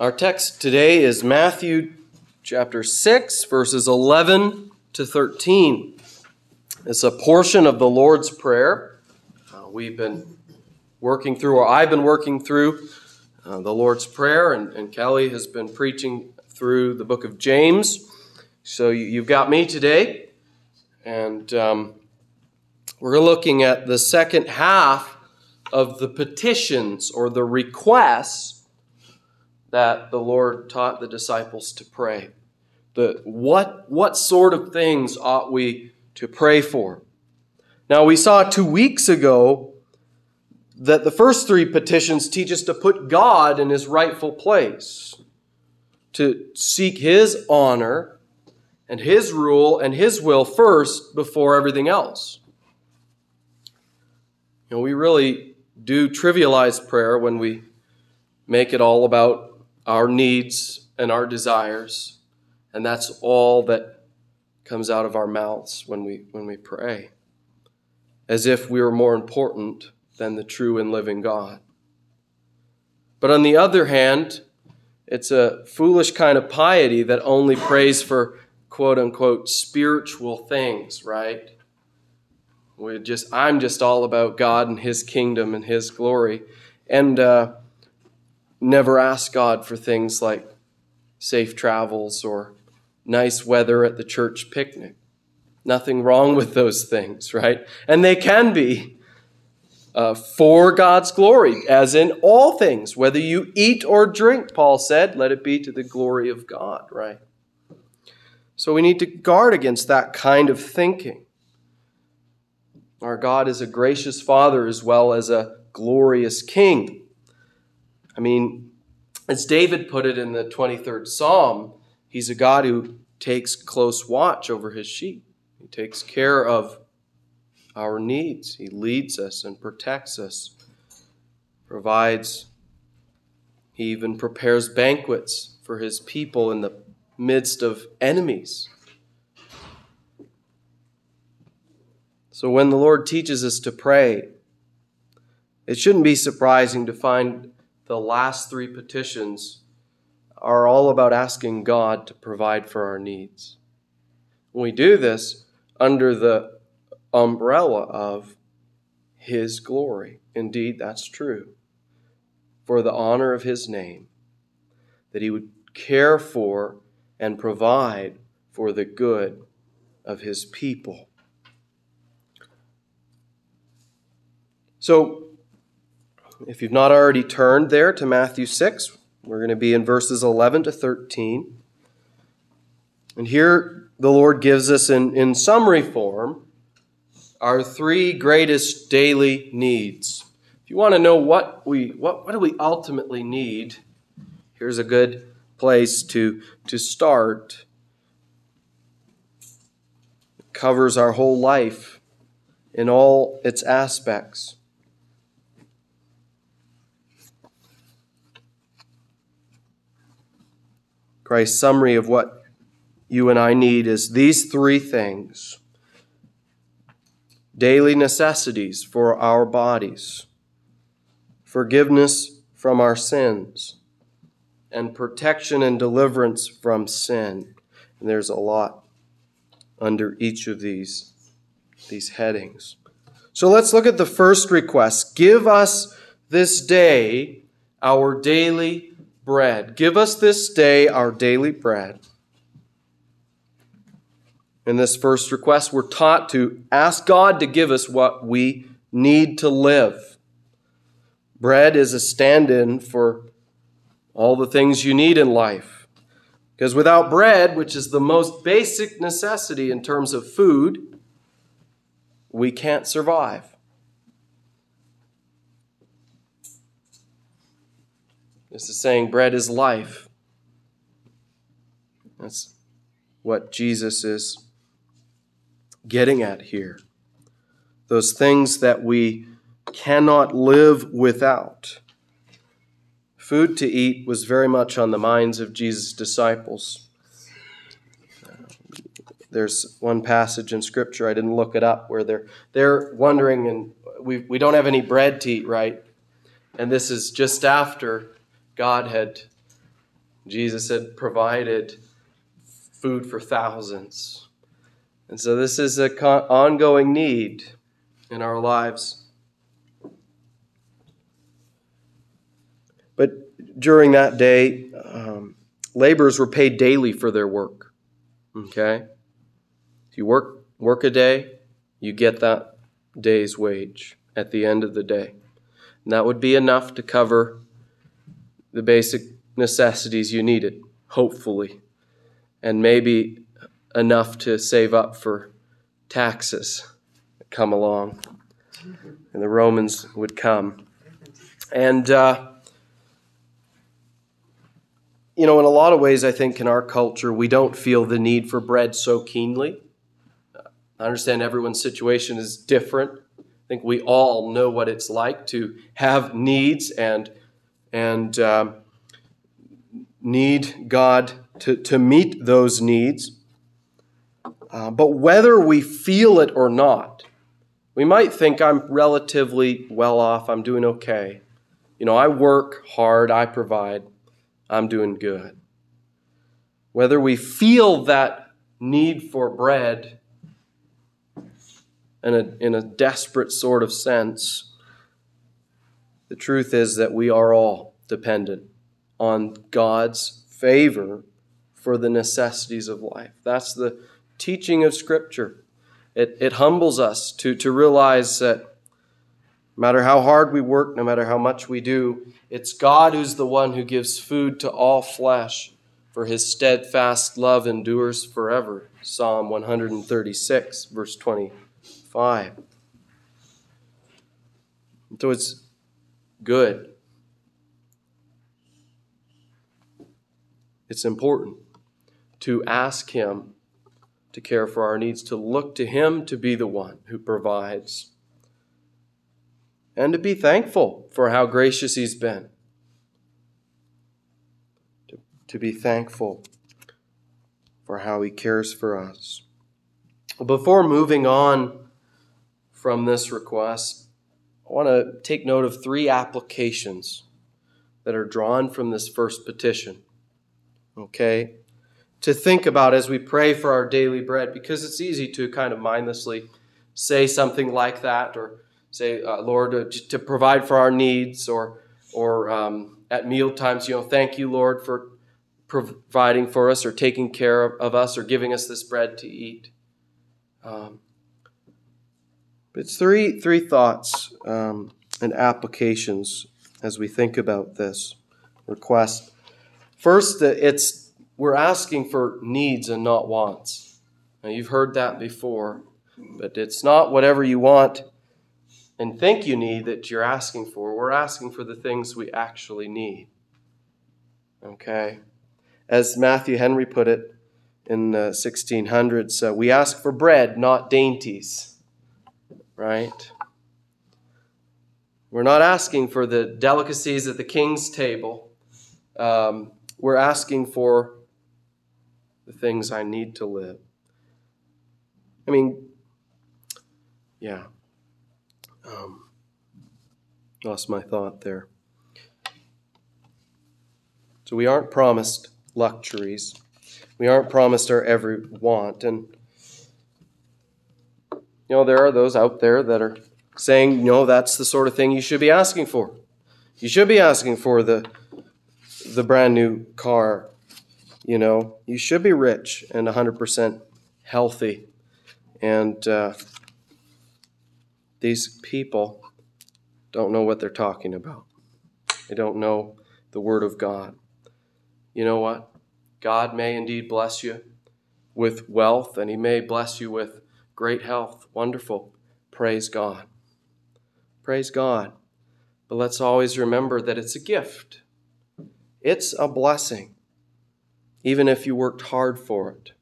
Our text today is Matthew chapter 6, verses 11 to 13. It's a portion of the Lord's Prayer. Uh, we've been working through, or I've been working through, uh, the Lord's Prayer, and, and, Kelly has been preaching through the book of James. So you, have got me today, and um, we're looking at the second half of the petitions or the requests that the Lord taught the disciples to pray. The, what, what sort of things ought we to pray for? Now, we saw two weeks ago that the first three petitions teach us to put God in his rightful place, to seek his honor and his rule and his will first before everything else. You know, we really do trivialize prayer when we make it all about our needs and our desires. And that's all that comes out of our mouths when we, when we pray, as if we were more important than the true and living God. But on the other hand, it's a foolish kind of piety that only prays for quote unquote spiritual things, right? We just I'm just all about God and His kingdom and His glory, and uh, never ask God for things like safe travels or nice weather at the church picnic. Nothing wrong with those things, right? And they can be uh, for God's glory, as in all things. Whether you eat or drink, Paul said, let it be to the glory of God, right? So we need to guard against that kind of thinking. Our God is a gracious Father as well as a glorious King. I mean, as David put it in the 23rd Psalm, he's a God who takes close watch over his sheep. He takes care of our needs. He leads us and protects us, provides. He even prepares banquets for his people in the midst of enemies. So when the Lord teaches us to pray, it shouldn't be surprising to find the last three petitions are all about asking God to provide for our needs. We do this under the umbrella of His glory, indeed, that's true, for the honor of His name, that He would care for and provide for the good of His people. So, if you've not already turned there to Matthew 6, we're going to be in verses 11 to 13. And here the Lord gives us, in, in summary form, our three greatest daily needs. If you want to know what we what, what do we ultimately need, here's a good place to, to start. It covers our whole life in all its aspects. Christ's summary of what you and I need is these three things daily necessities for our bodies, forgiveness from our sins, and protection and deliverance from sin. And there's a lot under each of these, these headings. So let's look at the first request. Give us this day our daily bread. Give us this day our daily bread. In this first request, we're taught to ask God to give us what we need to live. Bread is a stand in for all the things you need in life. Because without bread, which is the most basic necessity in terms of food, we can't survive. This is saying bread is life. That's what Jesus is getting at here. Those things that we cannot live without. Food to eat was very much on the minds of Jesus' disciples. There's one passage in Scripture, I didn't look it up, where they're, they're wondering, and we, we don't have any bread to eat, right? And this is just after God had Jesus had provided food for thousands. And so this is an con- ongoing need in our lives. But during that day, um, laborers were paid daily for their work. Okay? If you work work a day, you get that day's wage at the end of the day. And that would be enough to cover the basic necessities you needed, hopefully, and maybe enough to save up for taxes that come along. And the Romans would come. And, uh, you know, in a lot of ways, I think in our culture, we don't feel the need for bread so keenly. I understand everyone's situation is different. I think we all know what it's like to have needs and and um, need God to, to meet those needs. Uh, but whether we feel it or not, we might think I'm relatively well off, I'm doing okay. You know, I work hard, I provide, I'm doing good. Whether we feel that need for bread in a, in a desperate sort of sense, the truth is that we are all dependent on God's favor for the necessities of life. That's the teaching of Scripture. It, it humbles us to, to realize that no matter how hard we work, no matter how much we do, it's God who's the one who gives food to all flesh, for his steadfast love endures forever. Psalm 136, verse 25. So it's good It's important to ask Him to care for our needs, to look to Him to be the one who provides, and to be thankful for how gracious He's been. To, to be thankful for how He cares for us. Before moving on from this request, I want to take note of three applications that are drawn from this first petition okay, to think about as we pray for our daily bread, because it's easy to kind of mindlessly say something like that or say, uh, Lord, uh, to provide for our needs, or, or um, at meal times, you know, thank you, Lord, for providing for us or taking care of, of us or giving us this bread to eat. Um, it's three, three thoughts um, and applications as we think about this request. First, it's we're asking for needs and not wants. Now, you've heard that before, but it's not whatever you want and think you need that you're asking for. We're asking for the things we actually need. Okay? As Matthew Henry put it in the 1600s, uh, we ask for bread, not dainties. Right? We're not asking for the delicacies at the king's table. Um, we're asking for the things I need to live. I mean, yeah. Um, lost my thought there. So we aren't promised luxuries. We aren't promised our every want. And, you know, there are those out there that are saying, know, that's the sort of thing you should be asking for. You should be asking for the the brand new car. You know, you should be rich and 100% healthy. And uh, these people don't know what they're talking about. They don't know the Word of God. You know what? God may indeed bless you with wealth, and He may bless you with great health. Wonderful. Praise God. Praise God. But let's always remember that it's a gift. It's a blessing, even if you worked hard for it.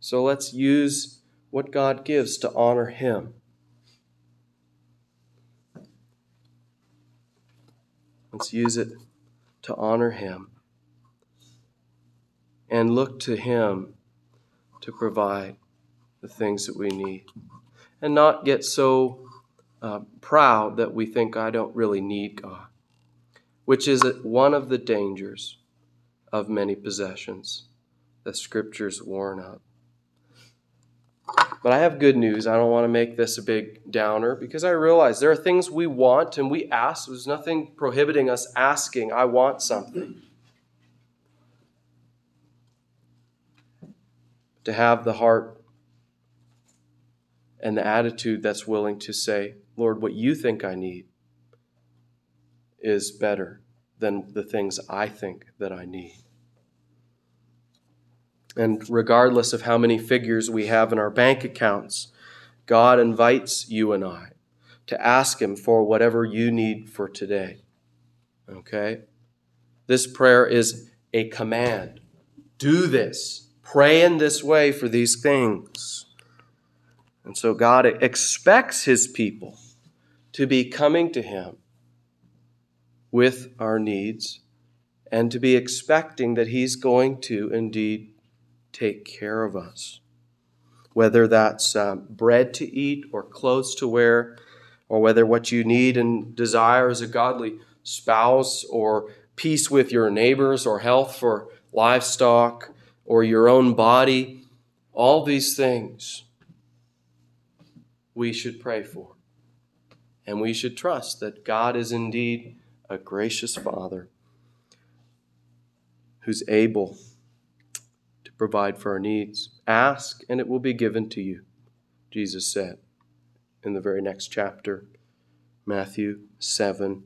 So let's use what God gives to honor Him. Let's use it to honor Him and look to Him to provide the things that we need. And not get so uh, proud that we think I don't really need God which is one of the dangers of many possessions. The scriptures warn of. But I have good news. I don't want to make this a big downer because I realize there are things we want and we ask. There's nothing prohibiting us asking, I want something. To have the heart and the attitude that's willing to say, Lord, what you think I need is better than the things I think that I need. And regardless of how many figures we have in our bank accounts, God invites you and I to ask Him for whatever you need for today. Okay? This prayer is a command. Do this. Pray in this way for these things. And so God expects His people to be coming to Him with our needs and to be expecting that He's going to indeed take care of us. Whether that's um, bread to eat or clothes to wear, or whether what you need and desire is a godly spouse, or peace with your neighbors, or health for livestock, or your own body, all these things we should pray for. And we should trust that God is indeed a gracious Father who's able to provide for our needs. Ask, and it will be given to you, Jesus said in the very next chapter, Matthew 7.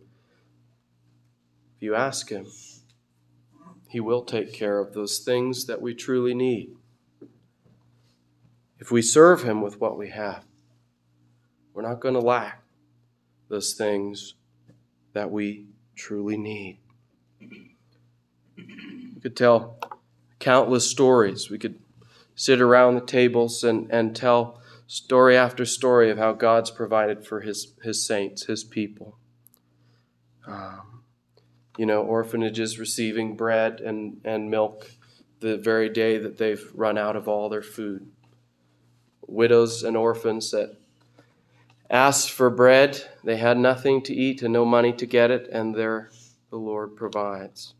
If you ask Him, He will take care of those things that we truly need. If we serve Him with what we have, we're not going to lack those things that we truly need. We could tell countless stories. We could sit around the tables and, and tell story after story of how God's provided for his, his saints, his people. Um, you know, orphanages receiving bread and, and milk the very day that they've run out of all their food. Widows and orphans that asked for bread, they had nothing to eat and no money to get it, and there the Lord provides.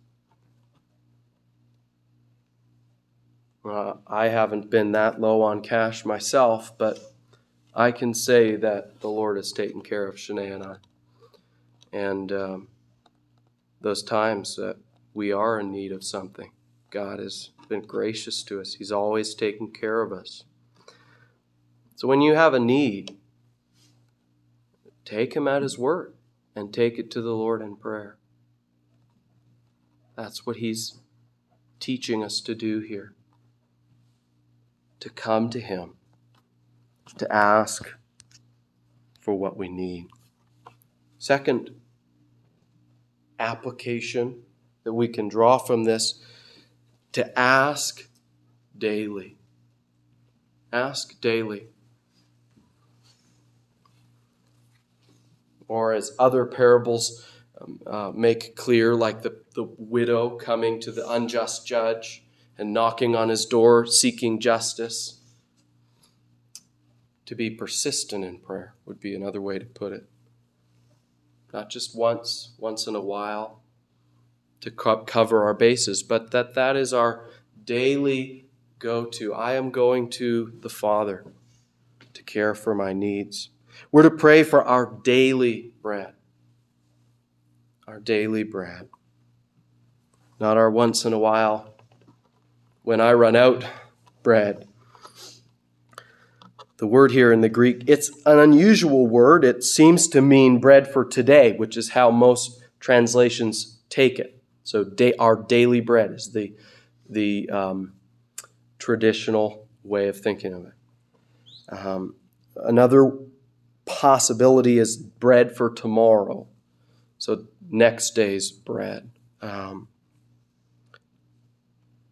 Uh, I haven't been that low on cash myself, but I can say that the Lord has taken care of Shanae and I. And um, those times that we are in need of something, God has been gracious to us. He's always taken care of us. So when you have a need, take Him at His word and take it to the Lord in prayer. That's what He's teaching us to do here to come to Him, to ask for what we need. Second application that we can draw from this to ask daily. Ask daily. Or as other parables um, uh, make clear, like the, the widow coming to the unjust judge and knocking on his door seeking justice. To be persistent in prayer would be another way to put it. Not just once, once in a while to cover our bases, but that that is our daily go to. I am going to the Father to care for my needs. We're to pray for our daily bread. Our daily bread. Not our once in a while when I run out bread. The word here in the Greek, it's an unusual word. It seems to mean bread for today, which is how most translations take it. So day, our daily bread is the, the um, traditional way of thinking of it. Um, another possibility is bread for tomorrow. So next day's bread. Um,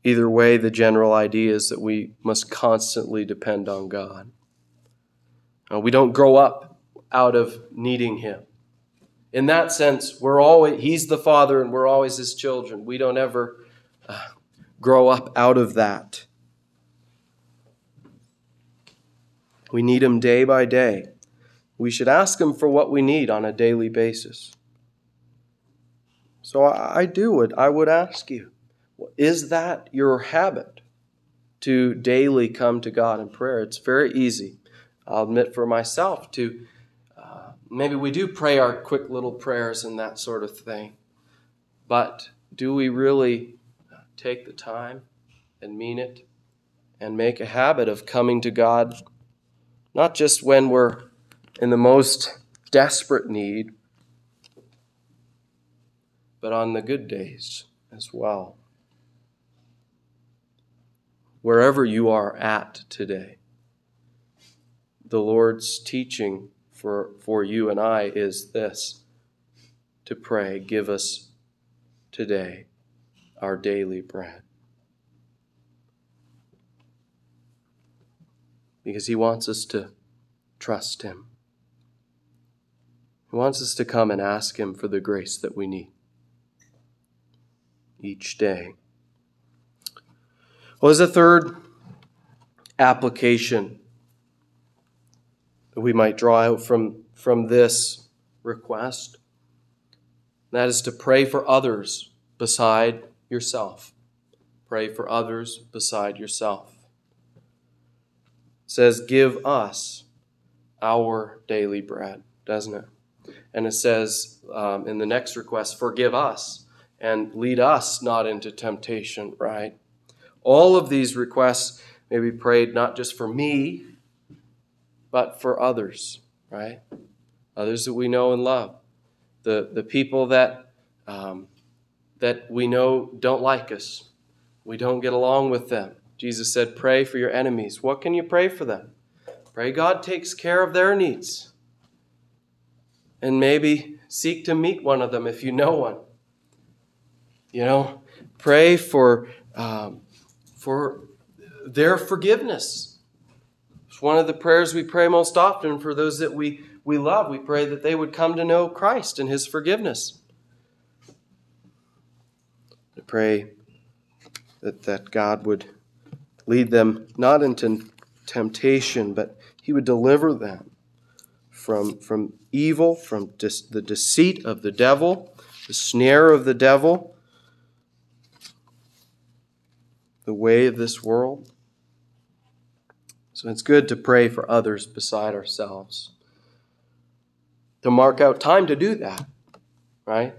Either way, the general idea is that we must constantly depend on God. Uh, we don't grow up out of needing Him. In that sense, we're always He's the Father, and we're always His children. We don't ever uh, grow up out of that. We need Him day by day. We should ask Him for what we need on a daily basis. So I, do it. I would ask you. Is that your habit to daily come to God in prayer? It's very easy. I'll admit for myself to uh, maybe we do pray our quick little prayers and that sort of thing, but do we really take the time and mean it and make a habit of coming to God, not just when we're in the most desperate need, but on the good days as well. Wherever you are at today, the Lord's teaching for, for you and I is this to pray, give us today our daily bread. Because He wants us to trust Him. He wants us to come and ask Him for the grace that we need each day. Well, as a third application that we might draw out from, from this request, that is to pray for others beside yourself. Pray for others beside yourself. It says, Give us our daily bread, doesn't it? And it says um, in the next request, Forgive us and lead us not into temptation, right? All of these requests may be prayed not just for me, but for others, right? Others that we know and love. The, the people that, um, that we know don't like us. We don't get along with them. Jesus said, Pray for your enemies. What can you pray for them? Pray God takes care of their needs. And maybe seek to meet one of them if you know one. You know, pray for, um, for their forgiveness. It's one of the prayers we pray most often for those that we, we love. We pray that they would come to know Christ and his forgiveness. I pray that, that God would lead them not into temptation, but he would deliver them from, from evil, from the deceit of the devil, the snare of the devil the way of this world. So it's good to pray for others beside ourselves. To mark out time to do that, right?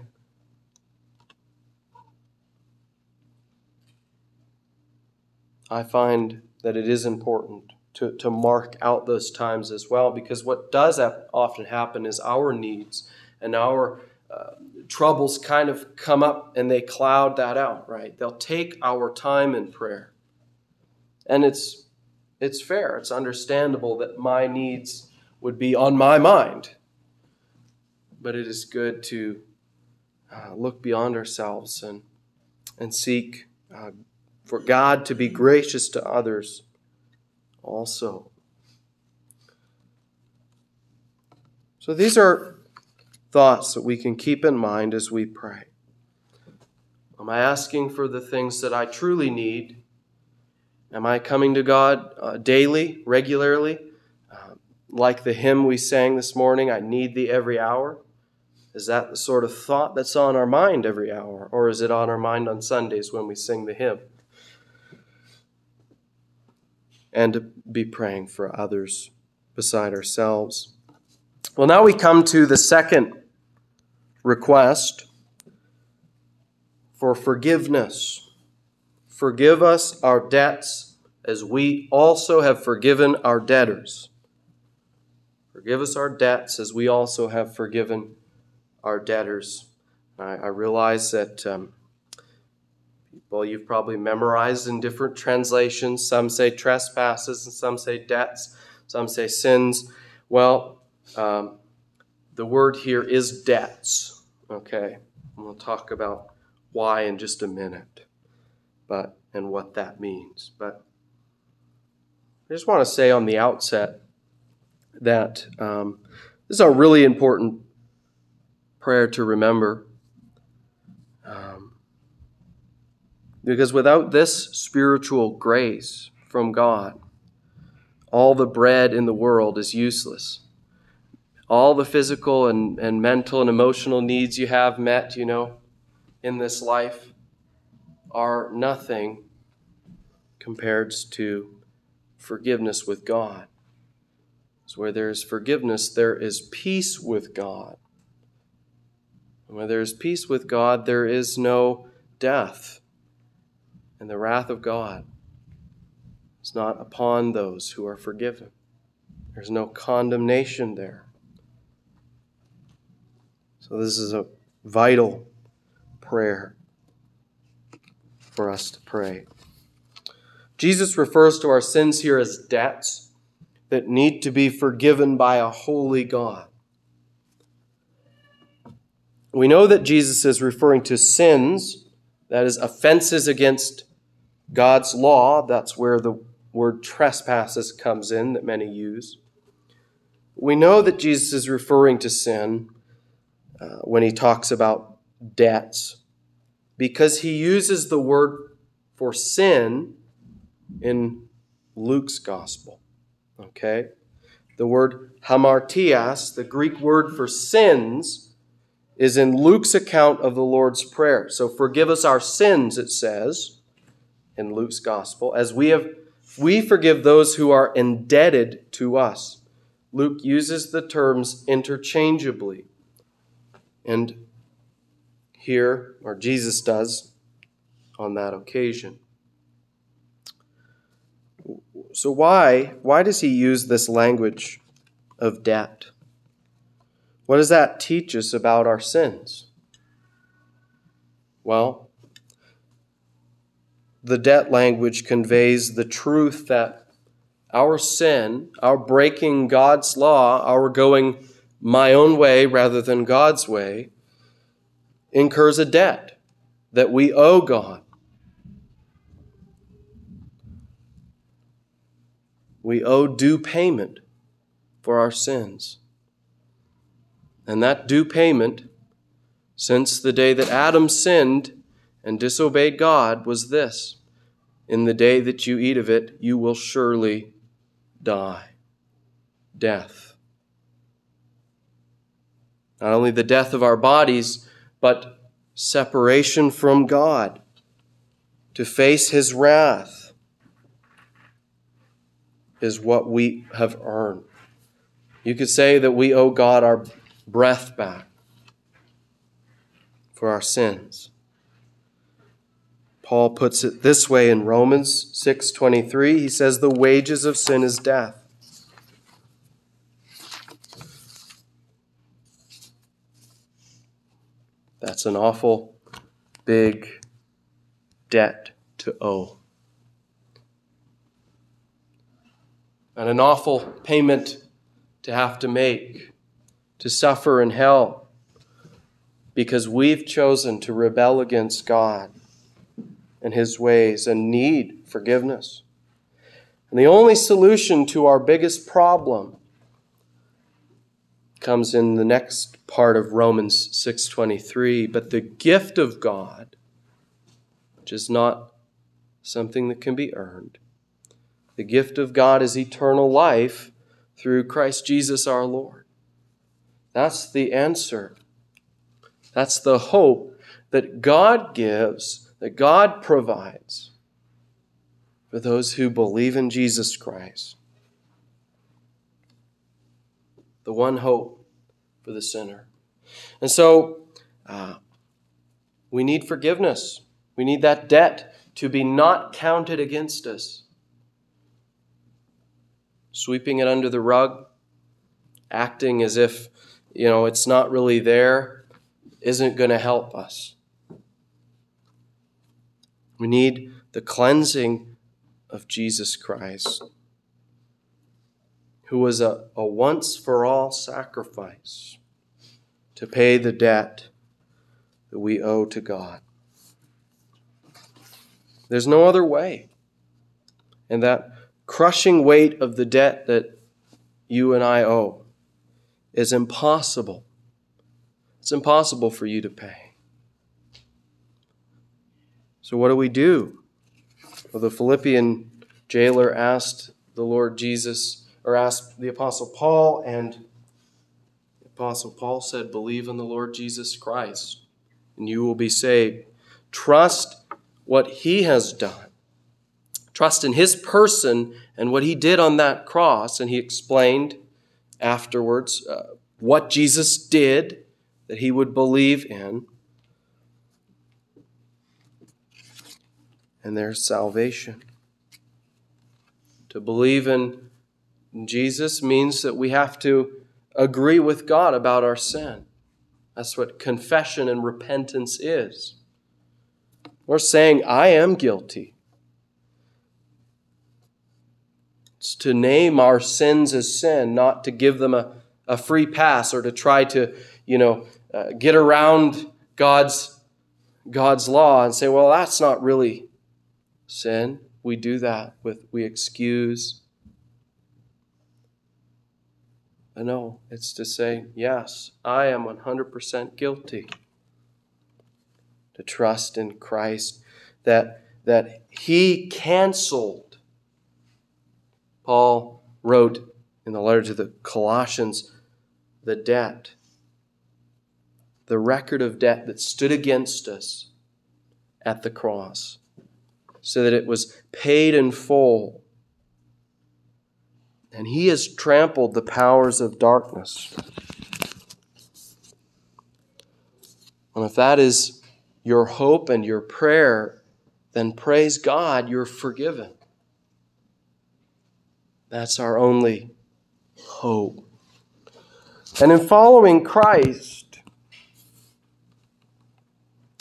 I find that it is important to, to mark out those times as well because what does often happen is our needs and our uh, troubles kind of come up and they cloud that out, right? They'll take our time in prayer. And it's it's fair, it's understandable that my needs would be on my mind. But it is good to uh, look beyond ourselves and and seek uh, for God to be gracious to others also. So these are thoughts that we can keep in mind as we pray. Am I asking for the things that I truly need? Am I coming to God uh, daily, regularly? Uh, like the hymn we sang this morning, I need thee every hour? Is that the sort of thought that's on our mind every hour? Or is it on our mind on Sundays when we sing the hymn? And to be praying for others beside ourselves. Well, now we come to the second request for forgiveness. Forgive us our debts as we also have forgiven our debtors. Forgive us our debts as we also have forgiven our debtors. I, I realize that um, people you've probably memorized in different translations. Some say trespasses, and some say debts, some say sins. Well, um, the word here is debts. Okay, and we'll talk about why in just a minute, but and what that means. But I just want to say on the outset that um, this is a really important prayer to remember. Because without this spiritual grace from God, all the bread in the world is useless all the physical and, and mental and emotional needs you have met, you know, in this life, are nothing compared to forgiveness with God. So where there is forgiveness, there is peace with God. And where there is peace with God, there is no death. And the wrath of God is not upon those who are forgiven. There's no condemnation there. So, this is a vital prayer for us to pray. Jesus refers to our sins here as debts that need to be forgiven by a holy God. We know that Jesus is referring to sins, that is, offenses against God's law. That's where the word trespasses comes in that many use. We know that Jesus is referring to sin uh, when he talks about debts because he uses the word for sin in Luke's gospel. Okay? The word hamartias, the Greek word for sins, is in Luke's account of the Lord's Prayer. So forgive us our sins, it says in Luke's gospel, as we have we forgive those who are indebted to us. Luke uses the terms interchangeably. And here, or Jesus does on that occasion. So why why does he use this language of debt? What does that teach us about our sins? Well, the debt language conveys the truth that our sin, our breaking God's law, our going my own way rather than God's way, incurs a debt that we owe God. We owe due payment for our sins. And that due payment, since the day that Adam sinned and disobeyed God, was this In the day that you eat of it, you will surely die. Death. Not only the death of our bodies, but separation from God to face his wrath is what we have earned. You could say that we owe God our breath back for our sins. Paul puts it this way in Romans 6:23. He says the wages of sin is death. That's an awful big debt to owe. And an awful payment to have to make, to suffer in hell, because we've chosen to rebel against God and His ways and need forgiveness. And the only solution to our biggest problem comes in the next part of Romans 6:23, but the gift of God, which is not something that can be earned. The gift of God is eternal life through Christ Jesus our Lord. That's the answer. That's the hope that God gives, that God provides for those who believe in Jesus Christ the one hope for the sinner. And so uh, we need forgiveness. We need that debt to be not counted against us. Sweeping it under the rug, acting as if, you know, it's not really there, isn't going to help us. We need the cleansing of Jesus Christ who was a, a once for all sacrifice to pay the debt that we owe to God. There's no other way. And that crushing weight of the debt that you and I owe is impossible. It's impossible for you to pay. So, what do we do? Well, the Philippian jailer asked the Lord Jesus, or asked the Apostle Paul, and the Apostle Paul said, Believe in the Lord Jesus Christ, and you will be saved. Trust what he has done. Trust in his person and what he did on that cross. And he explained afterwards uh, what Jesus did that he would believe in. And there's salvation. To believe in Jesus means that we have to agree with God about our sin. That's what confession and repentance is. We're saying, I am guilty. It's to name our sins as sin, not to give them a, a free pass or to try to, you know, uh, get around God's, God's law and say, well, that's not really sin. We do that with, we excuse. I know it's to say, yes, I am 100% guilty. To trust in Christ that, that He canceled. Paul wrote in the letter to the Colossians the debt, the record of debt that stood against us at the cross, so that it was paid in full and he has trampled the powers of darkness. And if that is your hope and your prayer, then praise God, you're forgiven. That's our only hope. And in following Christ,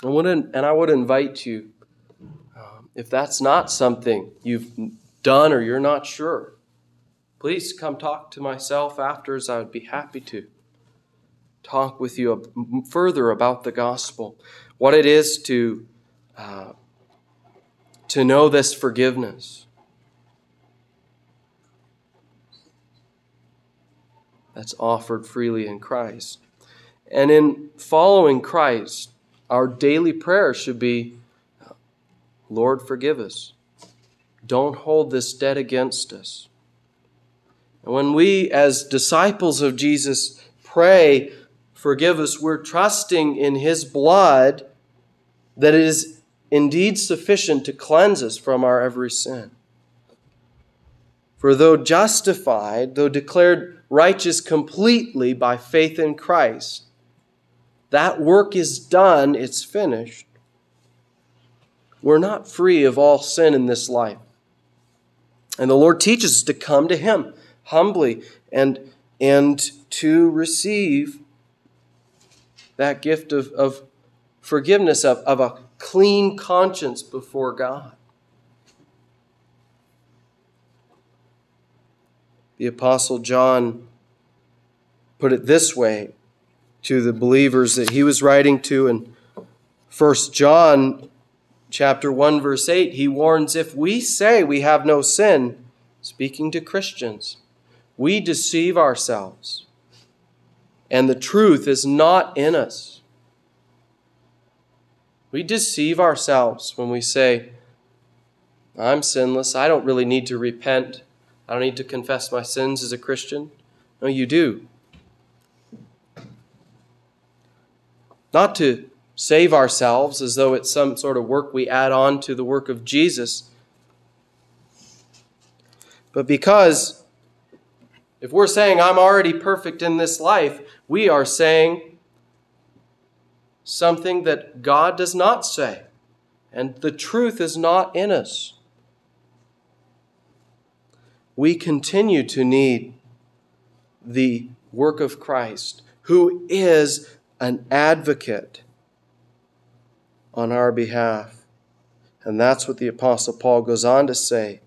I would, and I would invite you, if that's not something you've done or you're not sure, please come talk to myself after, as I would be happy to talk with you further about the gospel, what it is to, uh, to know this forgiveness. That's offered freely in Christ. And in following Christ, our daily prayer should be Lord, forgive us. Don't hold this debt against us. And when we, as disciples of Jesus, pray, Forgive us, we're trusting in His blood that it is indeed sufficient to cleanse us from our every sin. For though justified, though declared righteous completely by faith in Christ, that work is done, it's finished. We're not free of all sin in this life. And the Lord teaches us to come to Him humbly and, and to receive that gift of, of forgiveness, of, of a clean conscience before God. The Apostle John put it this way to the believers that he was writing to in 1 John chapter 1 verse 8 he warns if we say we have no sin speaking to Christians we deceive ourselves, and the truth is not in us. We deceive ourselves when we say, I'm sinless. I don't really need to repent. I don't need to confess my sins as a Christian. No, you do. Not to save ourselves as though it's some sort of work we add on to the work of Jesus, but because if we're saying, I'm already perfect in this life, we are saying something that God does not say. And the truth is not in us. We continue to need the work of Christ, who is an advocate on our behalf. And that's what the Apostle Paul goes on to say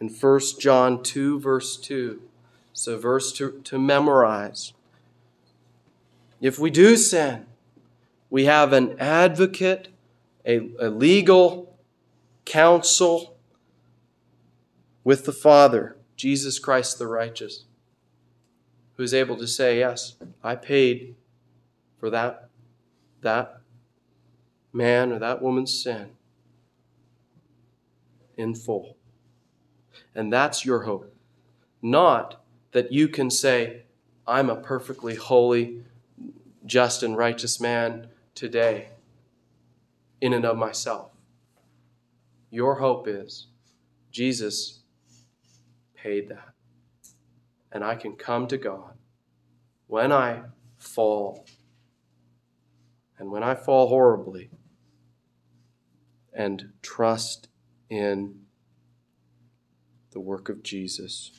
in 1 John 2, verse 2. It's a verse to, to memorize. If we do sin, we have an advocate, a, a legal counsel with the Father, Jesus Christ the righteous, who is able to say, Yes, I paid for that, that man or that woman's sin in full. And that's your hope. Not that you can say, I'm a perfectly holy, just, and righteous man today in and of myself. Your hope is Jesus paid that. And I can come to God when I fall. And when I fall horribly, and trust in the work of Jesus.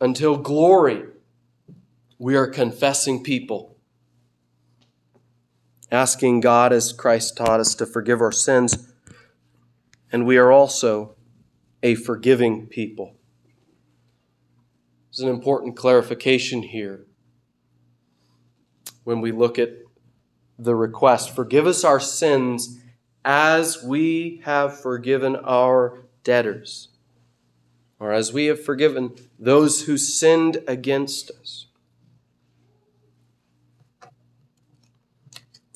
Until glory, we are confessing people, asking God, as Christ taught us, to forgive our sins. And we are also a forgiving people. There's an important clarification here when we look at the request Forgive us our sins as we have forgiven our debtors, or as we have forgiven those who sinned against us.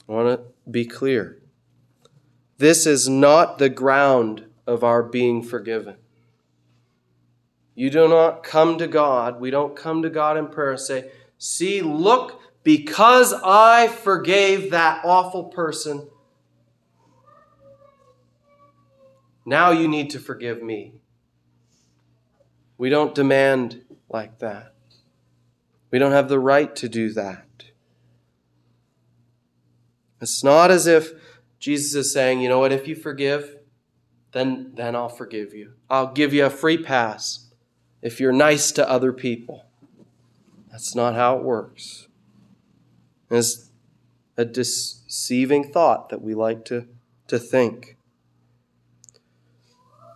I want to be clear. This is not the ground of our being forgiven. You do not come to God, we don't come to God in prayer and say, See, look, because I forgave that awful person, now you need to forgive me. We don't demand like that. We don't have the right to do that. It's not as if Jesus is saying, you know what, if you forgive, then, then I'll forgive you. I'll give you a free pass if you're nice to other people. That's not how it works. It's a deceiving thought that we like to, to think.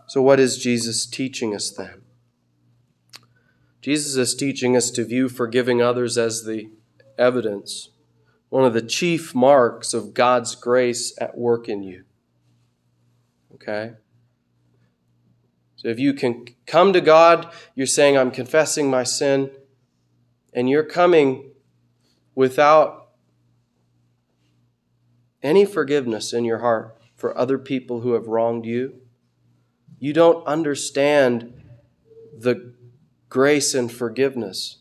So, what is Jesus teaching us then? Jesus is teaching us to view forgiving others as the evidence, one of the chief marks of God's grace at work in you. Okay? So if you can come to God, you're saying, I'm confessing my sin, and you're coming without any forgiveness in your heart for other people who have wronged you, you don't understand the grace and forgiveness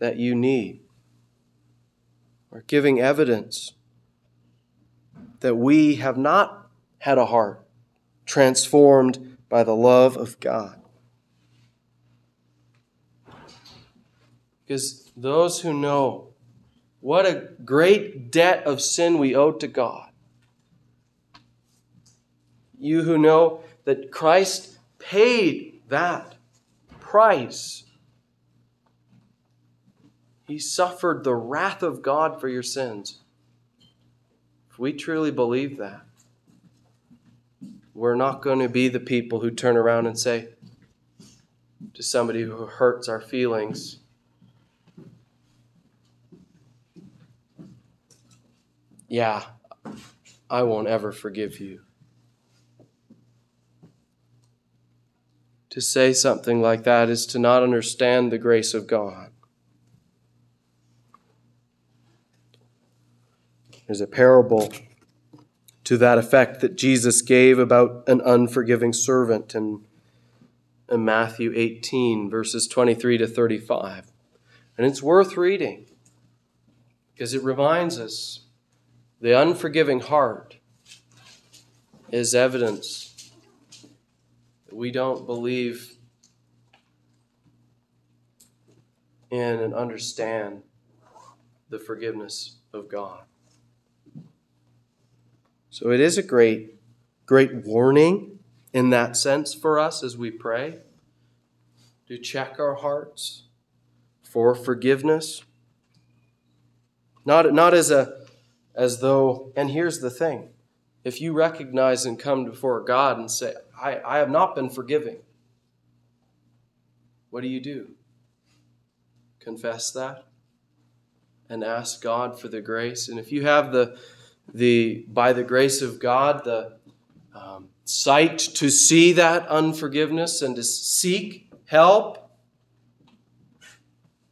that you need. Or giving evidence that we have not had a heart transformed by the love of God. Because those who know what a great debt of sin we owe to God. You who know that Christ paid that price. He suffered the wrath of God for your sins. If we truly believe that, we're not going to be the people who turn around and say to somebody who hurts our feelings, Yeah, I won't ever forgive you. To say something like that is to not understand the grace of God. There's a parable to that effect that Jesus gave about an unforgiving servant in, in Matthew 18, verses 23 to 35. And it's worth reading because it reminds us the unforgiving heart is evidence that we don't believe in and understand the forgiveness of God. So it is a great, great warning in that sense for us as we pray to check our hearts for forgiveness. Not, not as a as though, and here's the thing if you recognize and come before God and say, I, I have not been forgiving, what do you do? Confess that and ask God for the grace. And if you have the, the by the grace of God, the um, sight to see that unforgiveness and to seek help,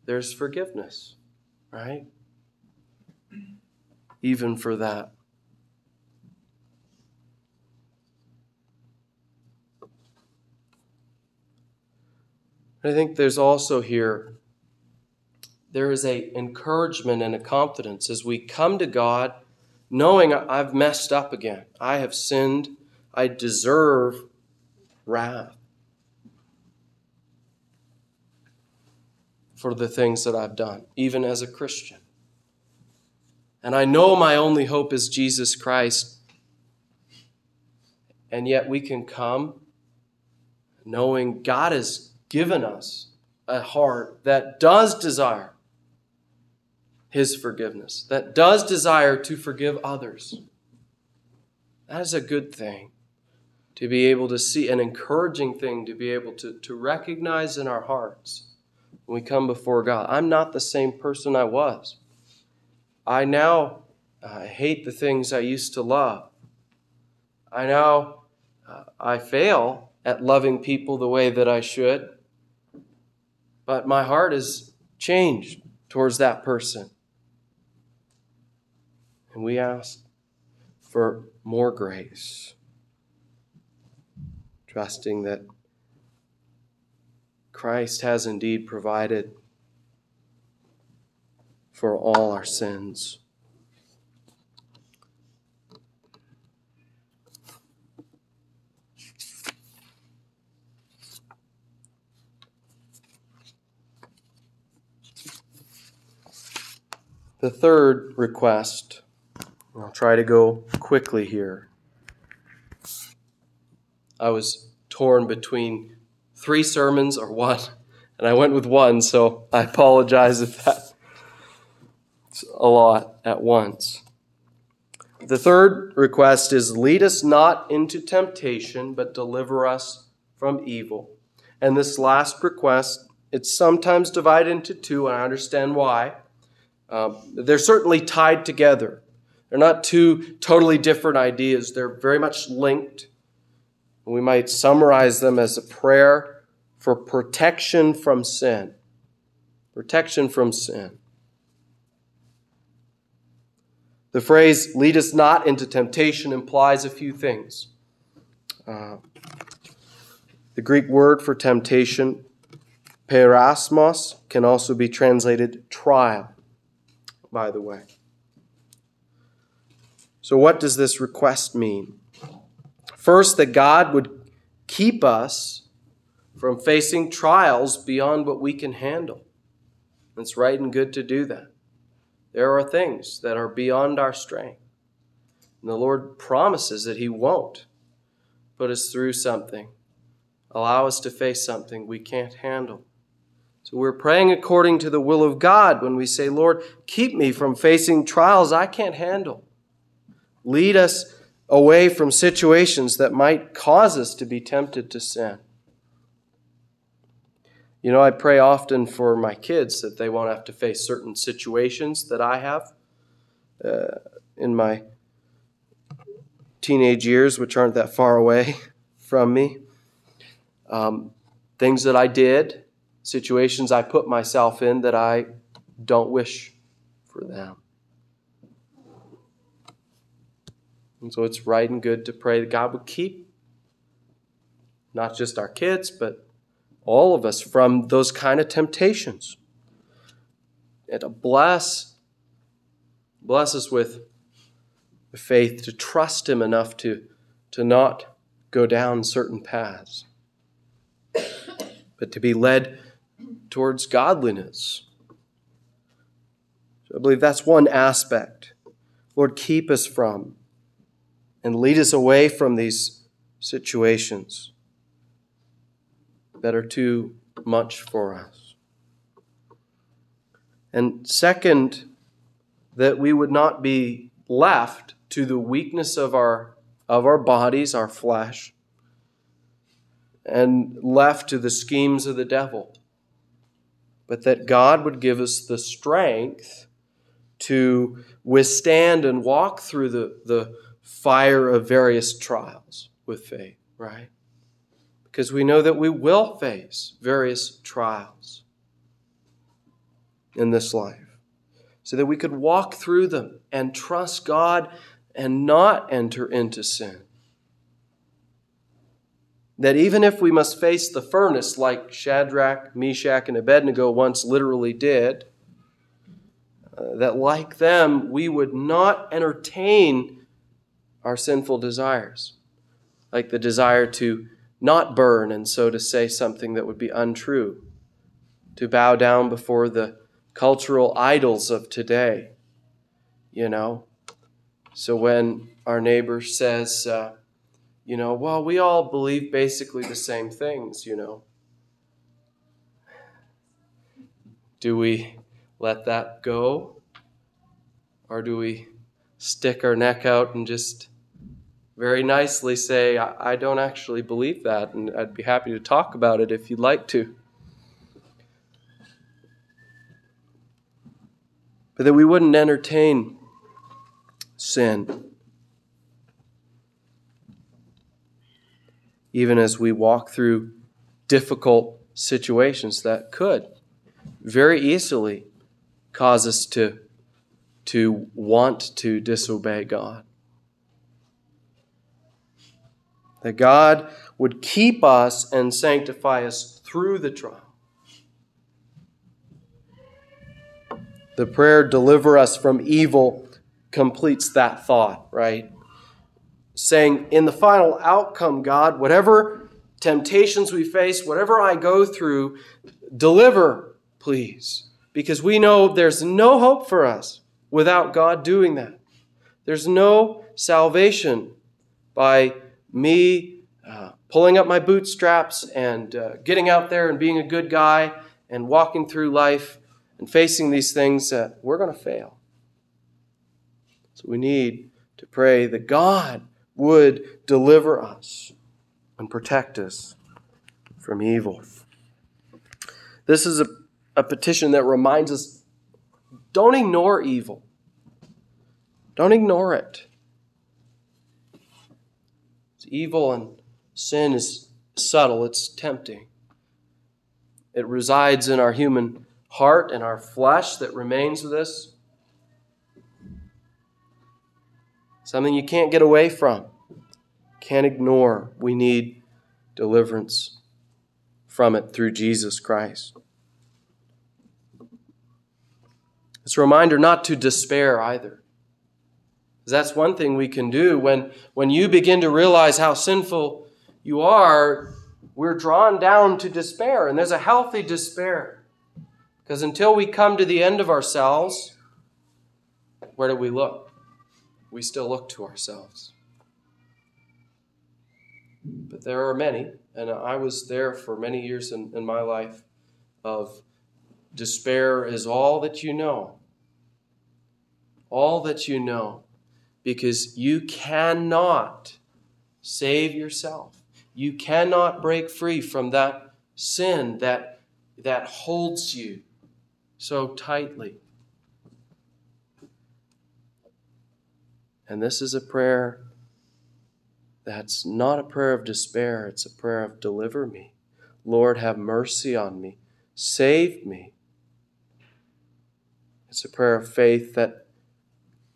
there's forgiveness, right? Even for that. I think there's also here there is a encouragement and a confidence as we come to God knowing I've messed up again. I have sinned. I deserve wrath for the things that I've done, even as a Christian. And I know my only hope is Jesus Christ. And yet we can come knowing God has given us a heart that does desire His forgiveness, that does desire to forgive others. That is a good thing to be able to see, an encouraging thing to be able to, to recognize in our hearts when we come before God. I'm not the same person I was. I now uh, hate the things I used to love. I now uh, I fail at loving people the way that I should. But my heart is changed towards that person. And we ask for more grace, trusting that Christ has indeed provided for all our sins. The third request, I'll try to go quickly here. I was torn between three sermons or one, and I went with one, so I apologize if that's a lot at once. The third request is lead us not into temptation, but deliver us from evil. And this last request, it's sometimes divided into two, and I understand why. Um, they're certainly tied together. They're not two totally different ideas, they're very much linked. We might summarize them as a prayer for protection from sin. Protection from sin. The phrase, lead us not into temptation, implies a few things. Uh, the Greek word for temptation, peirasmos, can also be translated trial by the way. So, what does this request mean? First, that God would keep us from facing trials beyond what we can handle. It's right and good to do that. There are things that are beyond our strength. And the Lord promises that He won't put us through something, allow us to face something we can't handle. So we're praying according to the will of God when we say, Lord, keep me from facing trials I can't handle. Lead us away from situations that might cause us to be tempted to sin. You know, I pray often for my kids that they won't have to face certain situations that I have uh, in my teenage years, which aren't that far away from me. Um, things that I did situations I put myself in that I don't wish for them. And so it's right and good to pray that God would keep not just our kids, but all of us from those kind of temptations. And bless, bless us with the faith to trust Him enough to, to not go down certain paths, but to be led towards godliness. So I believe that's one aspect. Lord, keep us from and lead us away from these situations that are too much for us. And second, that we would not be left to the weakness of our, of our bodies, our flesh, and left to the schemes of the devil but that God would give us the strength to withstand and walk through the, the fire of various trials with faith, right? Because we know that we will face various trials in this life, so that we could walk through them and trust God and not enter into sin. That even if we must face the furnace like Shadrach, Meshach, and Abednego once literally did, uh, that like them, we would not entertain our sinful desires, like the desire to not burn and so to say something that would be untrue, to bow down before the cultural idols of today, you know. So when our neighbor says, uh, you know, well, we all believe basically the same things, you know. Do we let that go? Or do we stick our neck out and just very nicely say, I, don't actually believe that, and I'd be happy to talk about it if you'd like to? But that we wouldn't entertain sin. Even as we walk through difficult situations that could very easily cause us to, to want to disobey God. That God would keep us and sanctify us through the trial. The prayer, deliver us from evil, completes that thought, right? Saying, in the final outcome, God, whatever temptations we face, whatever I go through, deliver please. Because we know there's no hope for us without God doing that. There's no salvation by me uh, pulling up my bootstraps and uh, getting out there and being a good guy and walking through life and facing these things that we're going to fail. So we need to pray that God would deliver us and protect us from evil. This is a a petition that reminds us don't ignore evil. Don't ignore it. Evil and sin is subtle, it's tempting. It resides in our human heart and our flesh that remains with us. Something you can't get away from, can't ignore. We need deliverance from it through Jesus Christ. It's a reminder not to despair either. That's one thing we can do when, when you begin to realize how sinful you are, we're drawn down to despair. And there's a healthy despair. Because until we come to the end of ourselves, where do we look? We still look to ourselves. But there are many, and I was there for many years in, in my life, of Despair is all that you know. All that you know. Because you cannot save yourself. You cannot break free from that sin that, that holds you so tightly. And this is a prayer that's not a prayer of despair, it's a prayer of deliver me. Lord, have mercy on me. Save me. It's a prayer of faith that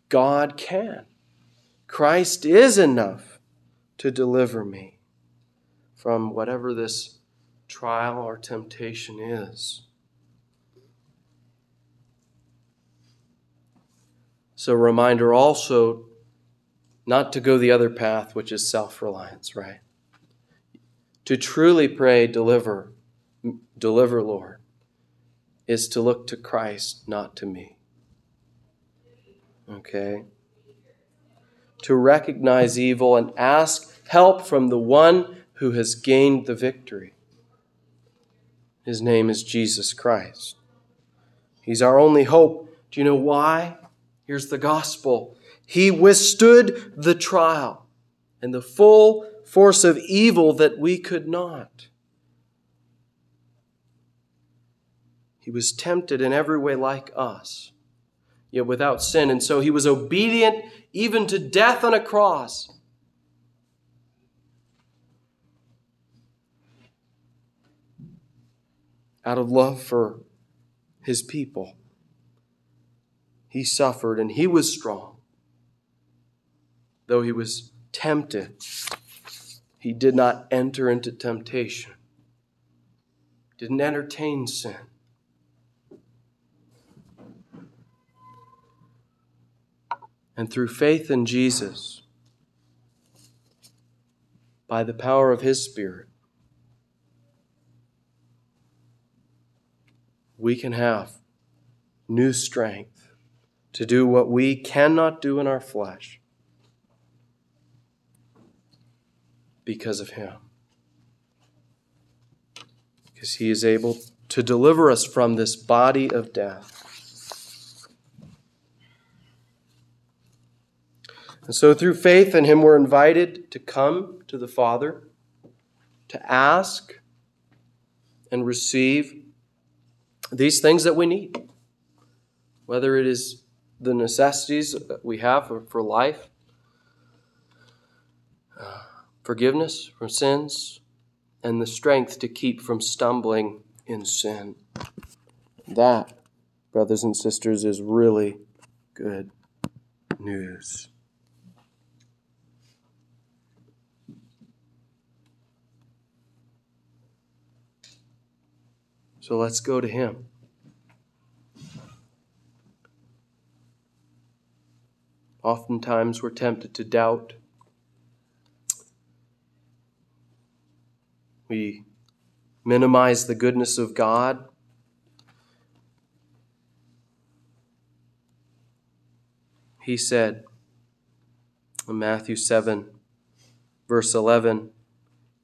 God can. Christ is enough to deliver me from whatever this trial or temptation is. So, reminder also not to go the other path, which is self reliance, right? To truly pray, deliver, deliver, Lord is to look to Christ, not to me. Okay? To recognize evil and ask help from the one who has gained the victory. His name is Jesus Christ. He's our only hope. Do you know why? Here's the gospel. He withstood the trial and the full force of evil that we could not. He was tempted in every way like us, yet without sin. And so he was obedient even to death on a cross. Out of love for his people, he suffered and he was strong. Though he was tempted, he did not enter into temptation, didn't entertain sin. And through faith in Jesus, by the power of His Spirit, we can have new strength to do what we cannot do in our flesh because of Him. Because He is able to deliver us from this body of death. And so, through faith in Him, we're invited to come to the Father, to ask and receive these things that we need, whether it is the necessities that we have for, for life, forgiveness from sins, and the strength to keep from stumbling in sin. That, brothers and sisters, is really good news. So let's go to Him. Oftentimes we're tempted to doubt. We minimize the goodness of God. He said in Matthew 7, verse 11,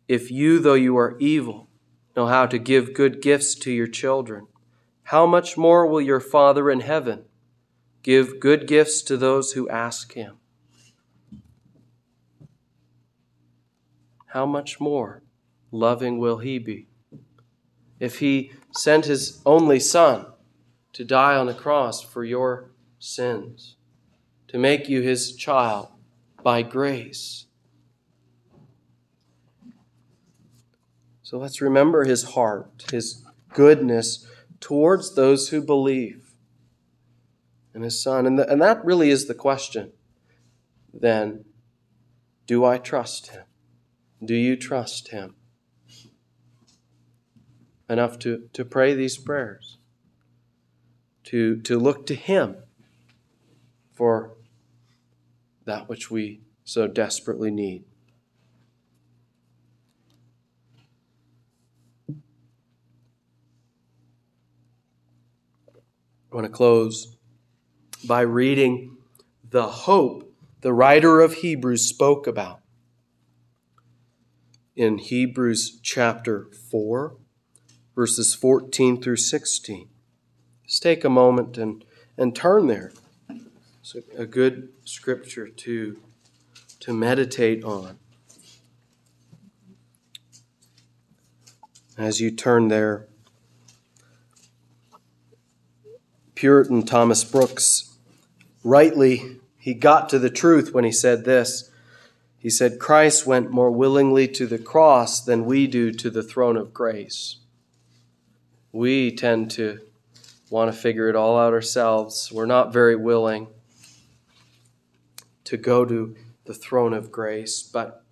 If you, though you are evil, know how to give good gifts to your children, how much more will your Father in heaven give good gifts to those who ask him? How much more loving will he be? if he sent his only Son to die on the cross for your sins, to make you his child by grace. So let's remember his heart, his goodness towards those who believe in his Son. And, the, and that really is the question. Then, do I trust him? Do you trust him? enough to, to pray these prayers, to, to look to Him for that which we so desperately need. I want to close by reading the hope the writer of Hebrews spoke about in Hebrews chapter 4 verses 14 through 16. Let's take a moment and, and turn there. It's a, a good scripture to, to meditate on. As you turn there, Puritan Thomas Brooks rightly he got to the truth when he said this. He said, Christ went more willingly to the cross than we do to the throne of grace we tend to want to figure it all out ourselves. We're not very willing to go to the throne of grace, but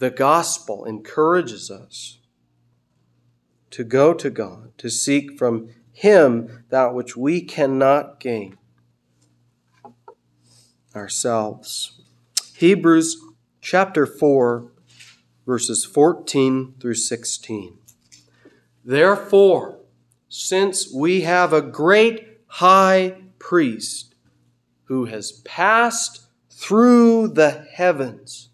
the gospel encourages us to go to God, to seek from Him that which we cannot gain ourselves. Hebrews chapter 4, verses 14 through 16. Therefore, since we have a great high priest who has passed through the heavens,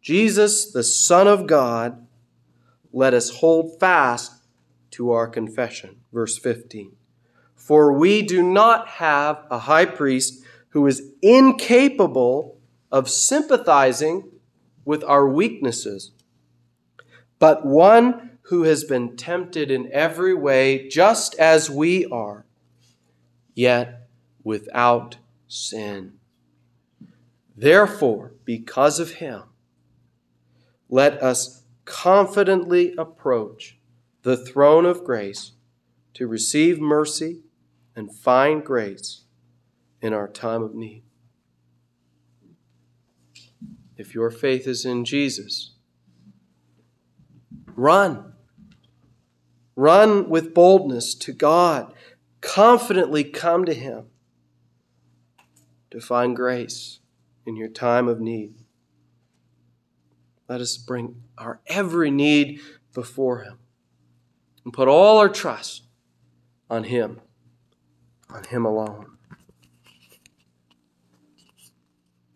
Jesus, the Son of God, let us hold fast to our confession. Verse 15. For we do not have a high priest who is incapable of sympathizing with our weaknesses, but one who has been tempted in every way, just as we are, yet without sin. Therefore, because of him, let us confidently approach the throne of grace to receive mercy and find grace in our time of need. If your faith is in Jesus, run Run with boldness to God. Confidently come to Him to find grace in your time of need. Let us bring our every need before Him and put all our trust on Him, on Him alone.